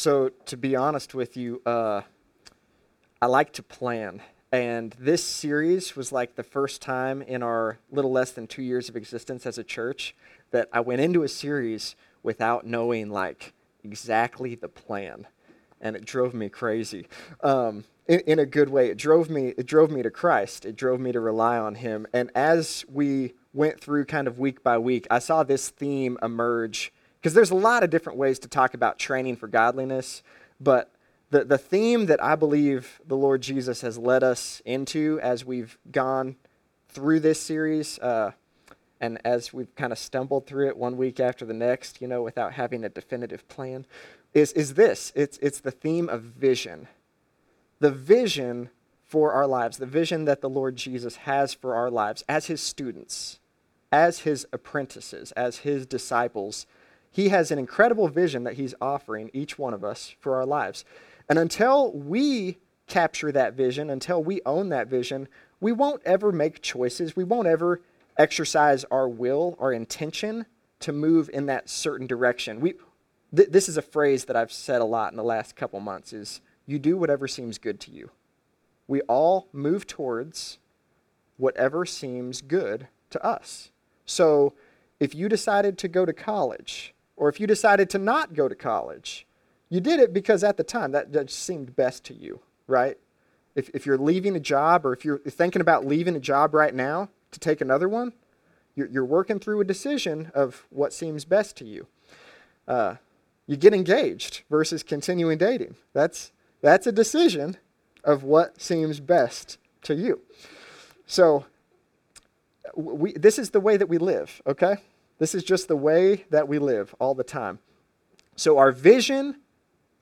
So, to be honest with you, uh, I like to plan. And this series was like the first time in our little less than two years of existence as a church that I went into a series without knowing like exactly the plan. And it drove me crazy. Um, in, in a good way. It drove me, it drove me to Christ. It drove me to rely on him. And as we went through kind of week by week, I saw this theme emerge because there's a lot of different ways to talk about training for godliness, but the, the theme that I believe the Lord Jesus has led us into as we've gone through this series, uh, and as we've kind of stumbled through it one week after the next, you know, without having a definitive plan, is, is this it's, it's the theme of vision. The vision for our lives, the vision that the Lord Jesus has for our lives as his students, as his apprentices, as his disciples. He has an incredible vision that he's offering each one of us for our lives. And until we capture that vision, until we own that vision, we won't ever make choices. We won't ever exercise our will, our intention to move in that certain direction. We, th- this is a phrase that I've said a lot in the last couple months is you do whatever seems good to you. We all move towards whatever seems good to us. So if you decided to go to college, or if you decided to not go to college, you did it because at the time that, that seemed best to you, right? If, if you're leaving a job or if you're thinking about leaving a job right now to take another one, you're, you're working through a decision of what seems best to you. Uh, you get engaged versus continuing dating. That's, that's a decision of what seems best to you. So, we, this is the way that we live, okay? This is just the way that we live all the time. So, our vision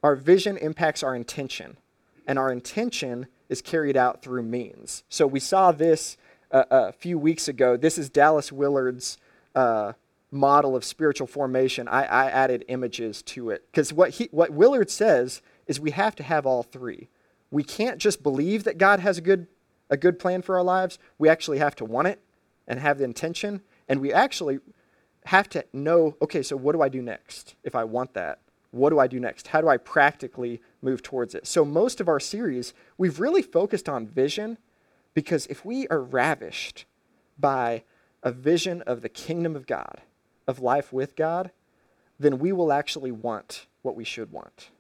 our vision impacts our intention, and our intention is carried out through means. So we saw this uh, a few weeks ago. This is Dallas Willard's uh, model of spiritual formation. I, I added images to it because what he, what Willard says is we have to have all three. We can't just believe that God has a good a good plan for our lives. We actually have to want it and have the intention, and we actually have to know. Okay, so what do I do next if I want that? what do I do next? How do I practically move towards it? So, most of our series, we've really focused on vision because if we are ravished by a vision of the kingdom of God, of life with God, then we will actually want what we should want.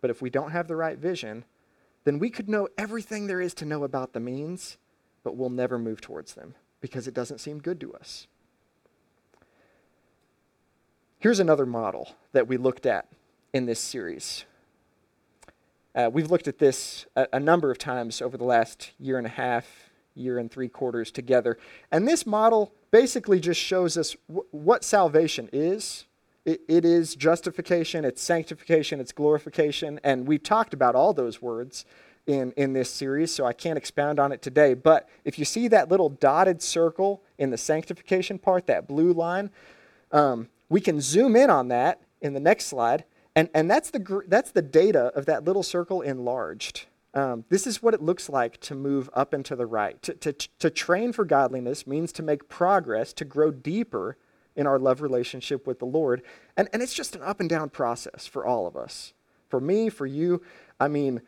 But if we don't have the right vision, then we could know everything there is to know about the means, but we'll never move towards them because it doesn't seem good to us. Here's another model that we looked at in this series. Uh, we've looked at this a, a, number of times over the last year and a half, year and three quarters together. And this model basically just shows us w- what salvation is. It, it is justification, it's sanctification, it's glorification. And we've talked about all those words in, in this series, so I can't expound on it today. But if you see that little dotted circle in the sanctification part, that blue line, um, we can zoom in on that in the next slide and, and that's, the, that's the data of that little circle enlarged. Um, this is what it looks like to move up and to the right. To, to, to train for godliness means to make progress, to grow deeper in our love relationship with the Lord. And, and it's just an up and down process for all of us. For me, for you, I mean,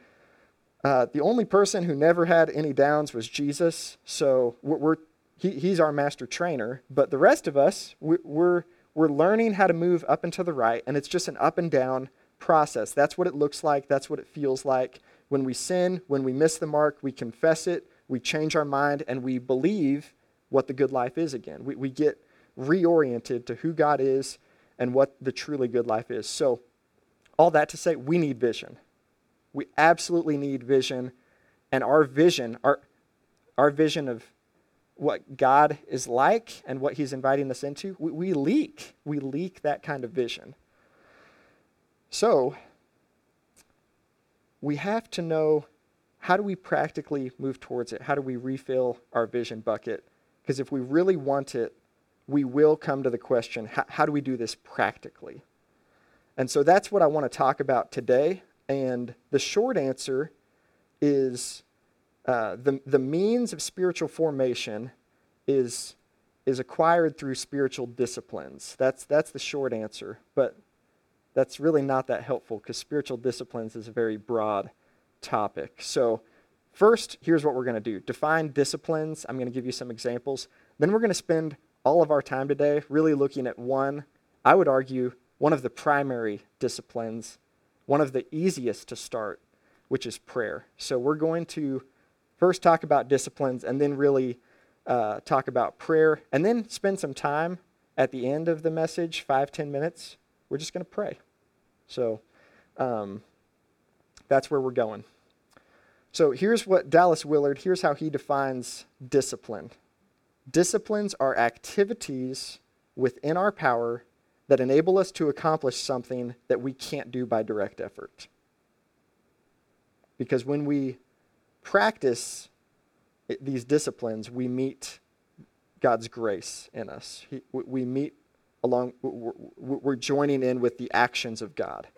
uh, the only person who never had any downs was Jesus. So we're, we're he, he's our master trainer. But the rest of us, we, we're we're learning how to move up and to the right, and it's just an up and down process. That's what it looks like. That's what it feels like. When we sin, when we miss the mark, we confess it, we change our mind, and we believe what the good life is again. We, we get reoriented to who God is and what the truly good life is. So, all that to say, we need vision. We absolutely need vision. And our vision, our, our vision of what God is like and what He's inviting us into, we, we leak. We leak that kind of vision. So, we have to know how do we practically move towards it? How do we refill our vision bucket? Because if we really want it, we will come to the question how, how do we do this practically? And so that's what I want to talk about today. And the short answer is uh, the, the means of spiritual formation is, is acquired through spiritual disciplines. That's, that's the short answer. But that's really not that helpful because spiritual disciplines is a very broad topic. So, first, here's what we're going to do define disciplines. I'm going to give you some examples. Then, we're going to spend all of our time today really looking at one, I would argue, one of the primary disciplines, one of the easiest to start, which is prayer. So, we're going to first talk about disciplines and then really uh, talk about prayer and then spend some time at the end of the message, five, ten minutes. We're just going to pray. So um, that's where we're going. So here's what Dallas Willard, here's how he defines discipline. Disciplines are activities within our power that enable us to accomplish something that we can't do by direct effort. Because when we practice these disciplines, we meet God's grace in us. He, we meet along, we're joining in with the actions of God.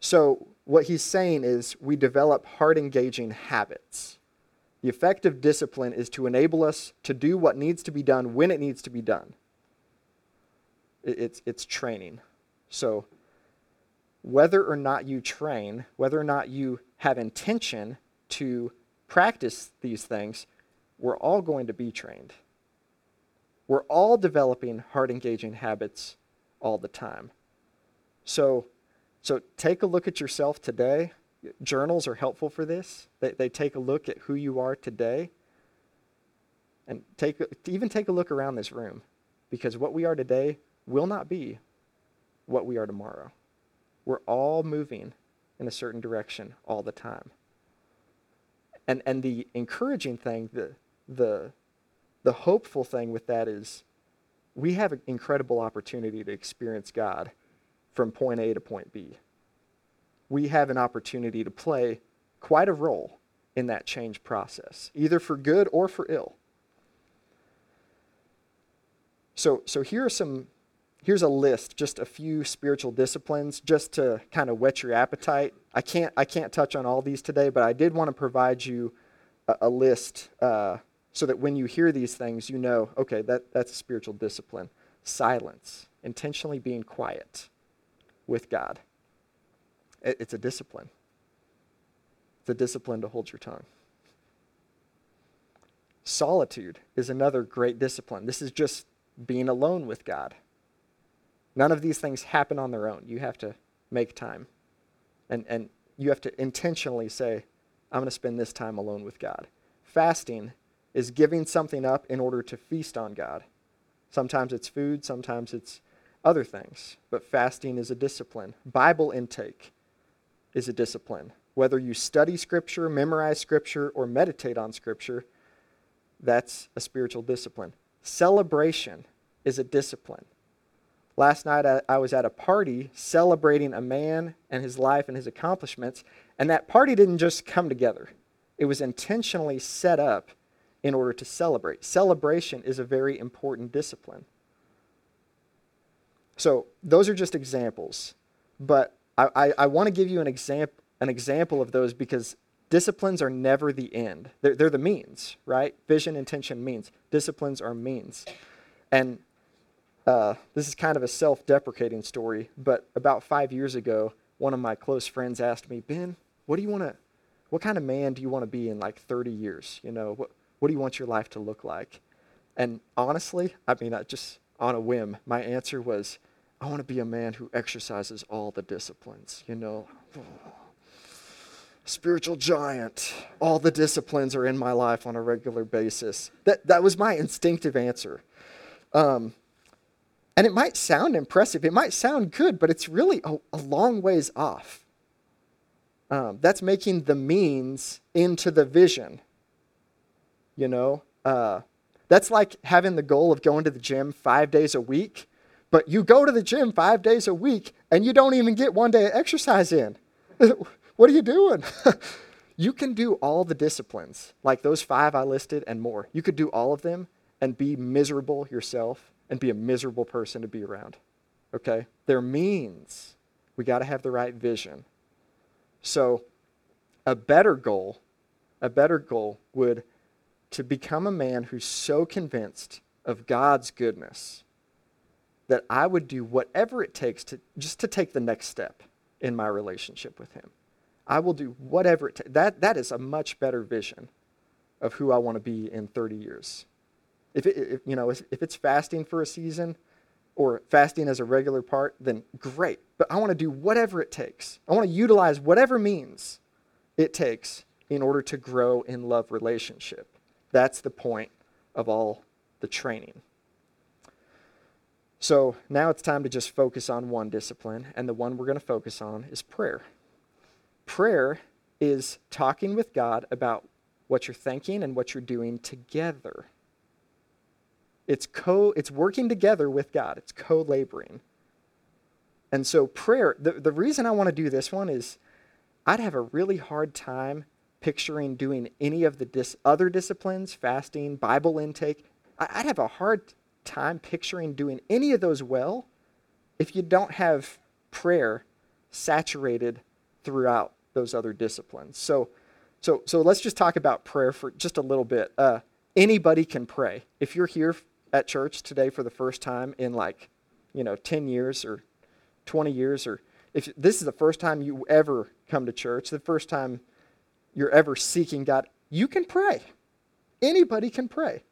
So, what he's saying is we develop heart engaging habits. The effect of discipline is to enable us to do what needs to be done when it needs to be done. It's, it's training. So, whether or not you train, whether or not you have intention to practice these things, we're all going to be trained. We're all developing heart engaging habits all the time. So, so take a look at yourself today. Journals are helpful for this. They, they take a look at who you are today. And take, even take a look around this room because what we are today will not be what we are tomorrow. We're all moving in a certain direction all the time. And, and the encouraging thing, the, the, the hopeful thing with that is we have an incredible opportunity to experience God from point A to point B. We have an opportunity to play quite a role in that change process, either for good or for ill. So, so here are some here's a list, just a few spiritual disciplines, just to kind of whet your appetite. I can't, I can't touch on all these today, but I did want to provide you a, a list uh, so that when you hear these things, you know, okay, that, that's a spiritual discipline. Silence, intentionally being quiet with God. It, it's a discipline. It's a discipline to hold your tongue. Solitude is another great discipline. This is just being alone with God. None of these things happen on their own. You have to make time. And, and you have to intentionally say, I'm going to spend this time alone with God. Fasting is giving something up in order to feast on God. Sometimes it's food, sometimes it's other things. But fasting is a discipline. Bible intake is a discipline. Whether you study Scripture, memorize Scripture, or meditate on Scripture, that's a spiritual discipline. Celebration is a discipline. Last night, I, I, was at a party celebrating a man and his life and his accomplishments, and that party didn't just come together. It was intentionally set up in order to celebrate. Celebration is a very important discipline. So, those are just examples, but I, I, I want to give you an, example an example of those because disciplines are never the end. They're, they're the means, right? Vision, intention, means. Disciplines are means. And uh, this is kind of a self deprecating story, but about five years ago, one of my close friends asked me, Ben, what do you want to, what kind of man do you want to be in like 30 years? You know, what, what do you want your life to look like? And honestly, I mean, I just on a whim, my answer was, I want to be a man who exercises all the disciplines, you know. Spiritual giant. All the disciplines are in my life on a regular basis. That, that was my instinctive answer. Um, and it might sound impressive, it might sound good, but it's really a, a long ways off. Um, that's making the means into the vision. You know, uh, that's like having the goal of going to the gym five days a week, but you go to the gym five days a week and you don't even get one day of exercise in. what are you doing? you can do all the disciplines, like those five I listed and more. You could do all of them and be miserable yourself and be a miserable person to be around. Okay? They're means. We got to have the right vision. So, a better goal, a better goal would to become a man who's so convinced of God's goodness that I would do whatever it takes to just to take the next step in my relationship with him. I will do whatever it takes. That, that is a much better vision of who I want to be in 30 years. If, it, if you know, if it's fasting for a season or fasting as a regular part, then great. But I want to do whatever it takes. I want to utilize whatever means it takes in order to grow in love relationship. That's the point of all the training. So now it's time to just focus on one discipline, and the one we're going to focus on is prayer. Prayer is talking with God about what you're thinking and what you're doing together. It's co it's working together with God. It's co-laboring. And so prayer, the, the reason I want to do this one is I'd have a really hard time picturing doing any of the dis- other disciplines, fasting, Bible intake. I'd have a hard time picturing doing any of those well if you don't have prayer saturated throughout those other disciplines. So, so, so let's just talk about prayer for just a little bit. Uh, anybody can pray. If you're here at church today for the first time in like, you know, 10 years or 20 years, or if this is the first time you ever come to church, the first time you're ever seeking God, you can pray. Anybody can pray.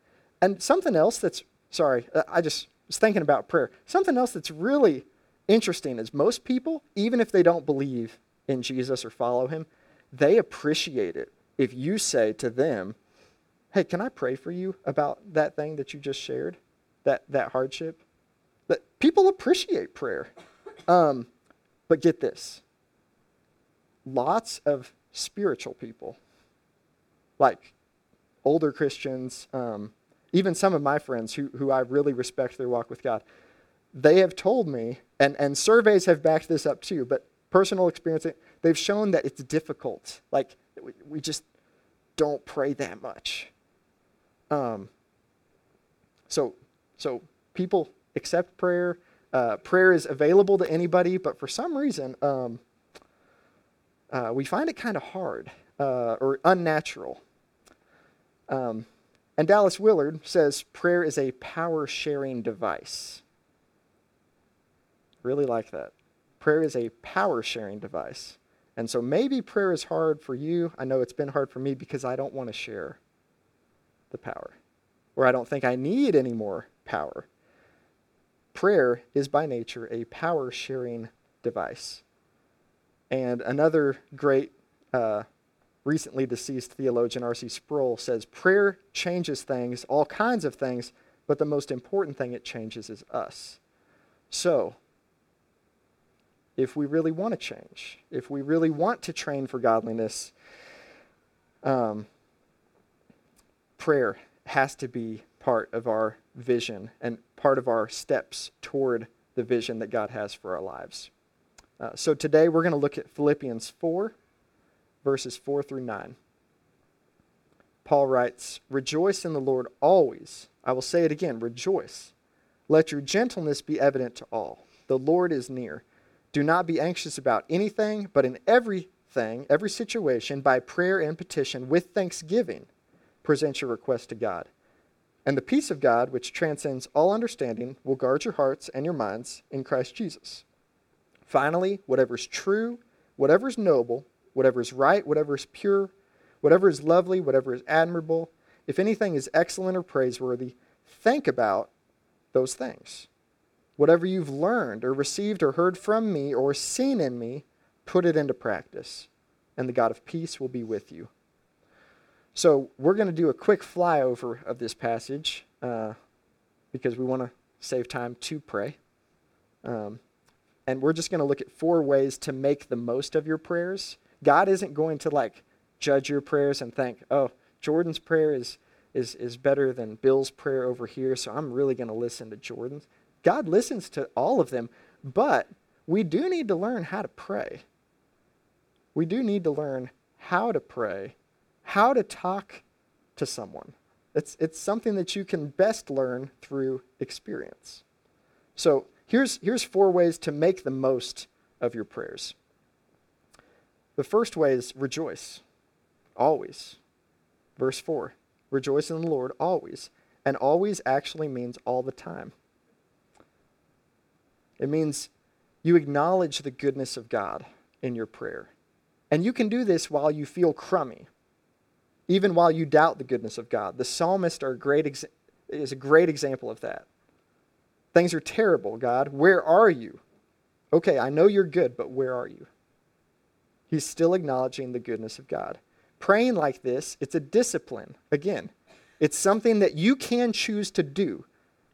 And something else that's, sorry, I just was thinking about prayer. Something else that's really interesting is most people, even if they don't believe in Jesus or follow him, they appreciate it if you say to them, hey, can I pray for you about that thing that you just shared, that, that hardship? That people appreciate prayer. Um, but get this lots of spiritual people, like older Christians, um, even some of my friends who, who I really respect their walk with God, they have told me, and, and surveys have backed this up too, but personal experience, they've shown that it's difficult. Like, we, we just don't pray that much. Um, so, so people accept prayer. Uh, prayer is available to anybody, but for some reason, um, uh, we find it kind of hard uh, or unnatural. Um, and Dallas Willard says prayer is a power sharing device. Really like that. Prayer is a power sharing device. And so maybe prayer is hard for you. I know it's been hard for me because I don't want to share the power, or I don't think I need any more power. Prayer is by nature a power sharing device. And another great, uh, recently deceased theologian, R.C. Sproul, says prayer changes things, all kinds of things, but the most important thing it changes is us. So, if we really want to change, if we really want to train for godliness, um, prayer has to be part of our vision and part of our steps toward the vision that God has for our lives. Uh, so today we're going to look at Philippians 4, verses 4 through 9. Paul writes, Rejoice in the Lord always. I will say it again, rejoice. Let your gentleness be evident to all. The Lord is near. Do not be anxious about anything, but in everything, every situation, by prayer and petition, with thanksgiving present your request to God. And the peace of God, which transcends all understanding, will guard your hearts and your minds in Christ Jesus. Finally, whatever is true, whatever is noble, whatever is right, whatever is pure, whatever is lovely, whatever is admirable, if anything is excellent or praiseworthy, think about those things. Whatever you've learned or received or heard from me or seen in me, put it into practice, and the God of peace will be with you. So we're going to do a quick flyover of this passage uh, because we want to save time to pray. Um, and we're just going to look at four ways to make the most of your prayers. God isn't going to like judge your prayers and think, oh, Jordan's prayer is is is better than Bill's prayer over here, so I'm really going to listen to Jordan's. God listens to all of them, but we do need to learn how to pray. We do need to learn how to pray how to talk to someone. It's, it's something that you can best learn through experience. So here's, here's four ways to make the most of your prayers. The first way is rejoice, always. Verse 4 Rejoice in the Lord always. And always actually means all the time. It means you acknowledge the goodness of God in your prayer. And you can do this while you feel crummy, even while you doubt the goodness of God. The psalmist ex- is a great example of that. Things are terrible, God. Where are you? Okay, I know you're good, but where are you? He's still acknowledging the goodness of God. Praying like this, it's a discipline. Again, it's something that you can choose to do.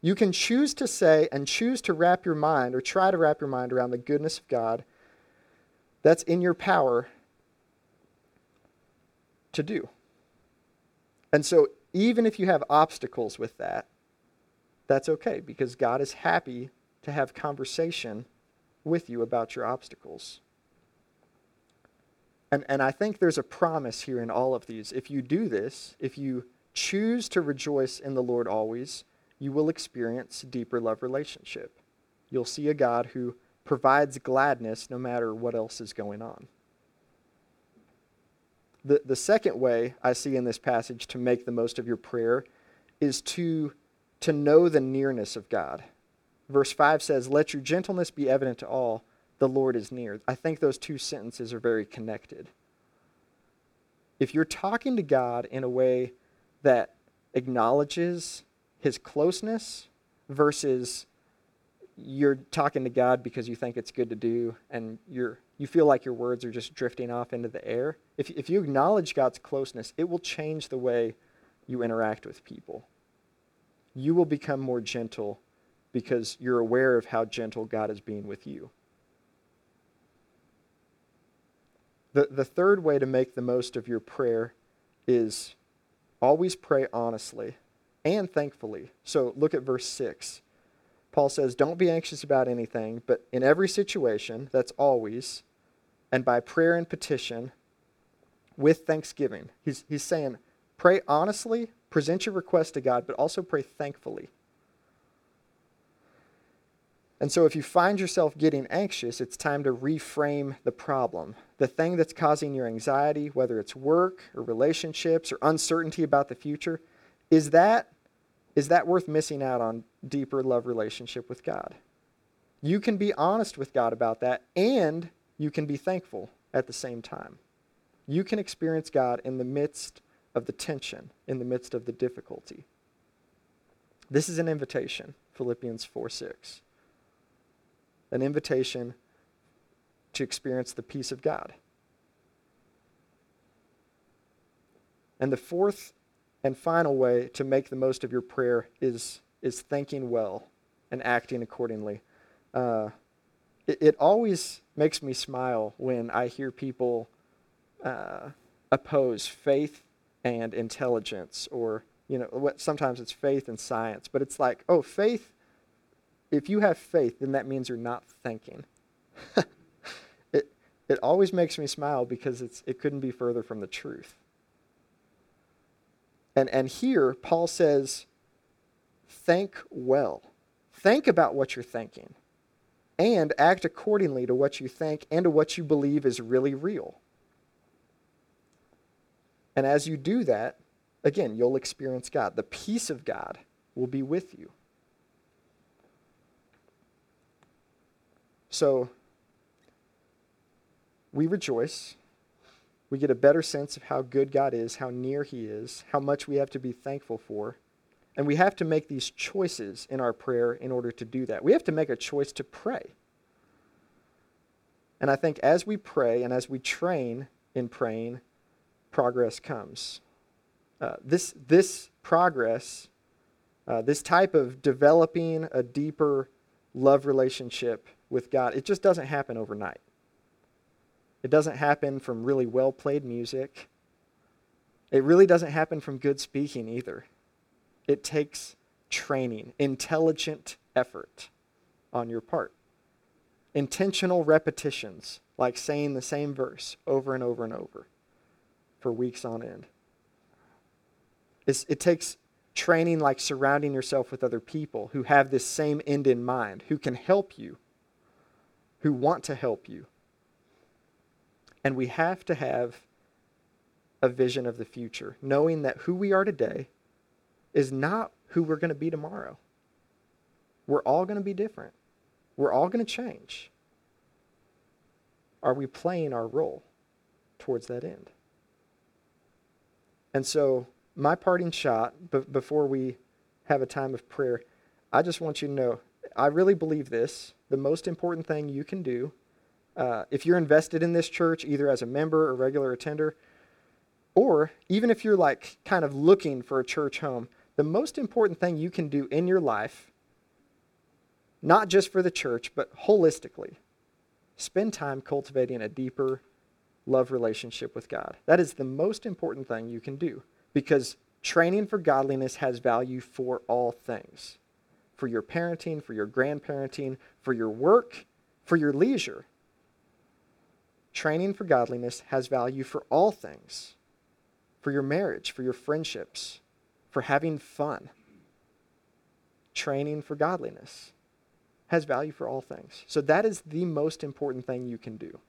You can choose to say and choose to wrap your mind or try to wrap your mind around the goodness of God. That's in your power to do. And so, even if you have obstacles with that, that's okay because God is happy to have conversation with you about your obstacles. And, and I think there's a promise here in all of these. If you do this, if you choose to rejoice in the Lord always, you will experience deeper love relationship. You'll see a God who provides gladness no matter what else is going on. The, the second way I see in this passage to make the most of your prayer is to, to know the nearness of God. Verse 5 says, Let your gentleness be evident to all, the Lord is near. I think those two sentences are very connected. If you're talking to God in a way that acknowledges his closeness versus you're talking to God because you think it's good to do and you're you feel like your words are just drifting off into the air. If if you acknowledge God's closeness, it will change the way you interact with people. You will become more gentle because you're aware of how gentle God is being with you. The, the third way to make the most of your prayer is always pray honestly and thankfully. So look at verse 6. Paul says, Don't be anxious about anything, but in every situation, that's always, and by prayer and petition, with thanksgiving. He's, he's saying, pray honestly, present your request to God, but also pray thankfully. And so, if you find yourself getting anxious, it's time to reframe the problem. The thing that's causing your anxiety, whether it's work or relationships or uncertainty about the future, is that, is that worth missing out on deeper love relationship with God? You can be honest with God about that, and you can be thankful at the same time. You can experience God in the midst of the tension, in the midst of the difficulty. This is an invitation, Philippians 4 6 an invitation to experience the peace of God. And the fourth and final way to make the most of your prayer is, is thinking well and acting accordingly. Uh, it, it, always makes me smile when I hear people uh, oppose faith and intelligence, or you know, what, sometimes it's faith and science, but it's like, oh, faith if you have faith, then that means you're not thinking. it, it always makes me smile because it's, it couldn't be further from the truth. And, and here, Paul says, think well. Think about what you're thinking and act accordingly to what you think and to what you believe is really real. And as you do that, again, you'll experience God. The peace of God will be with you. So we rejoice. We get a better sense of how good God is, how near He is, how much we have to be thankful for. And we have to make these choices in our prayer in order to do that. We have to make a choice to pray. And I think as we pray and as we train in praying, progress comes. Uh, this, this progress, uh, this type of developing a deeper love relationship with God, it just doesn't happen overnight. It doesn't happen from really well played music. It really doesn't happen from good speaking either. It takes training, intelligent effort on your part, intentional repetitions, like saying the same verse over and over and over for weeks on end. It's, it takes training like surrounding yourself with other people who have this same end in mind, who can help you who want to help you. And we have to have a vision of the future, knowing that who we are today is not who we're going to be tomorrow. We're all going to be different. We're all going to change. Are we playing our role towards that end? And so, my parting shot b- before we have a time of prayer, I just want you to know I really believe this. The most important thing you can do, uh, if you're invested in this church, either as a member or regular attender, or even if you're like kind of looking for a church home, the most important thing you can do in your life, not just for the church, but holistically, spend time cultivating a deeper love relationship with God. That is the most important thing you can do because training for godliness has value for all things for your parenting, for your grandparenting, for your work, for your leisure. Training for godliness has value for all things for your marriage, for your friendships, for having fun. Training for godliness has value for all things. So that is the most important thing you can do.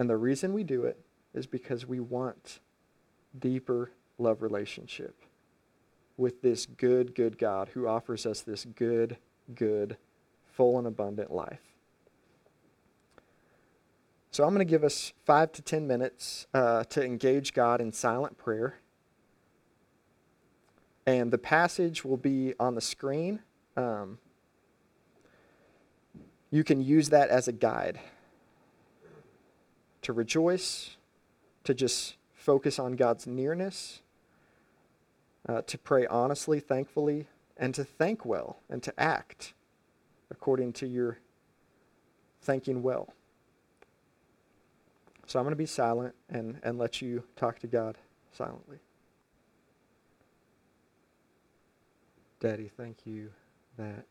And the reason we do it is because we want deeper love relationship with this good, good God who offers us this good, good, full and abundant life. So I'm going to give us five to ten minutes uh, to engage God in silent prayer. And the passage will be on the screen. Um, you can use that as a guide to rejoice, to just focus on God's nearness, uh, to pray honestly, thankfully, and to thank well and to act according to your thanking well. So I'm going to be silent and, and let you talk to God silently. Daddy, thank you that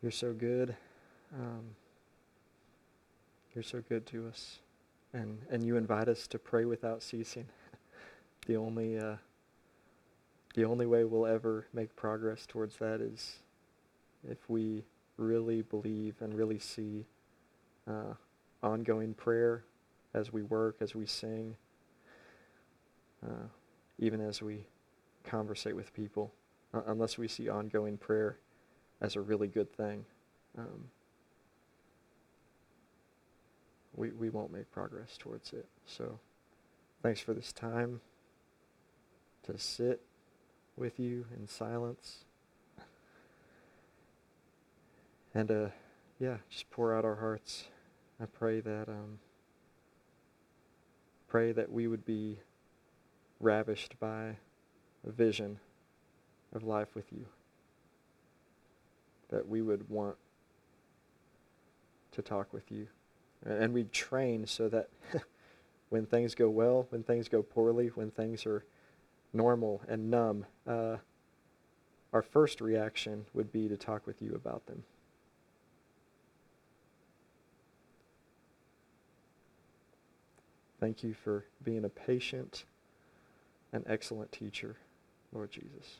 you're so good. Um, you're so good to us. And, and you invite us to pray without ceasing. the only uh, the only way we'll ever make progress towards that is if we really believe and really see uh, ongoing prayer as we work, as we sing, uh, even as we conversate with people, uh, unless we see ongoing prayer as a really good thing. Um, we, we won't make progress towards it. So thanks for this time to sit with you in silence. And uh, yeah, just pour out our hearts. I pray that um, pray that we would be ravished by a vision of life with you. That we would want to talk with you. And we train so that when things go well, when things go poorly, when things are normal and numb, uh, our first reaction would be to talk with you about them. Thank you for being a patient and excellent teacher, Lord Jesus.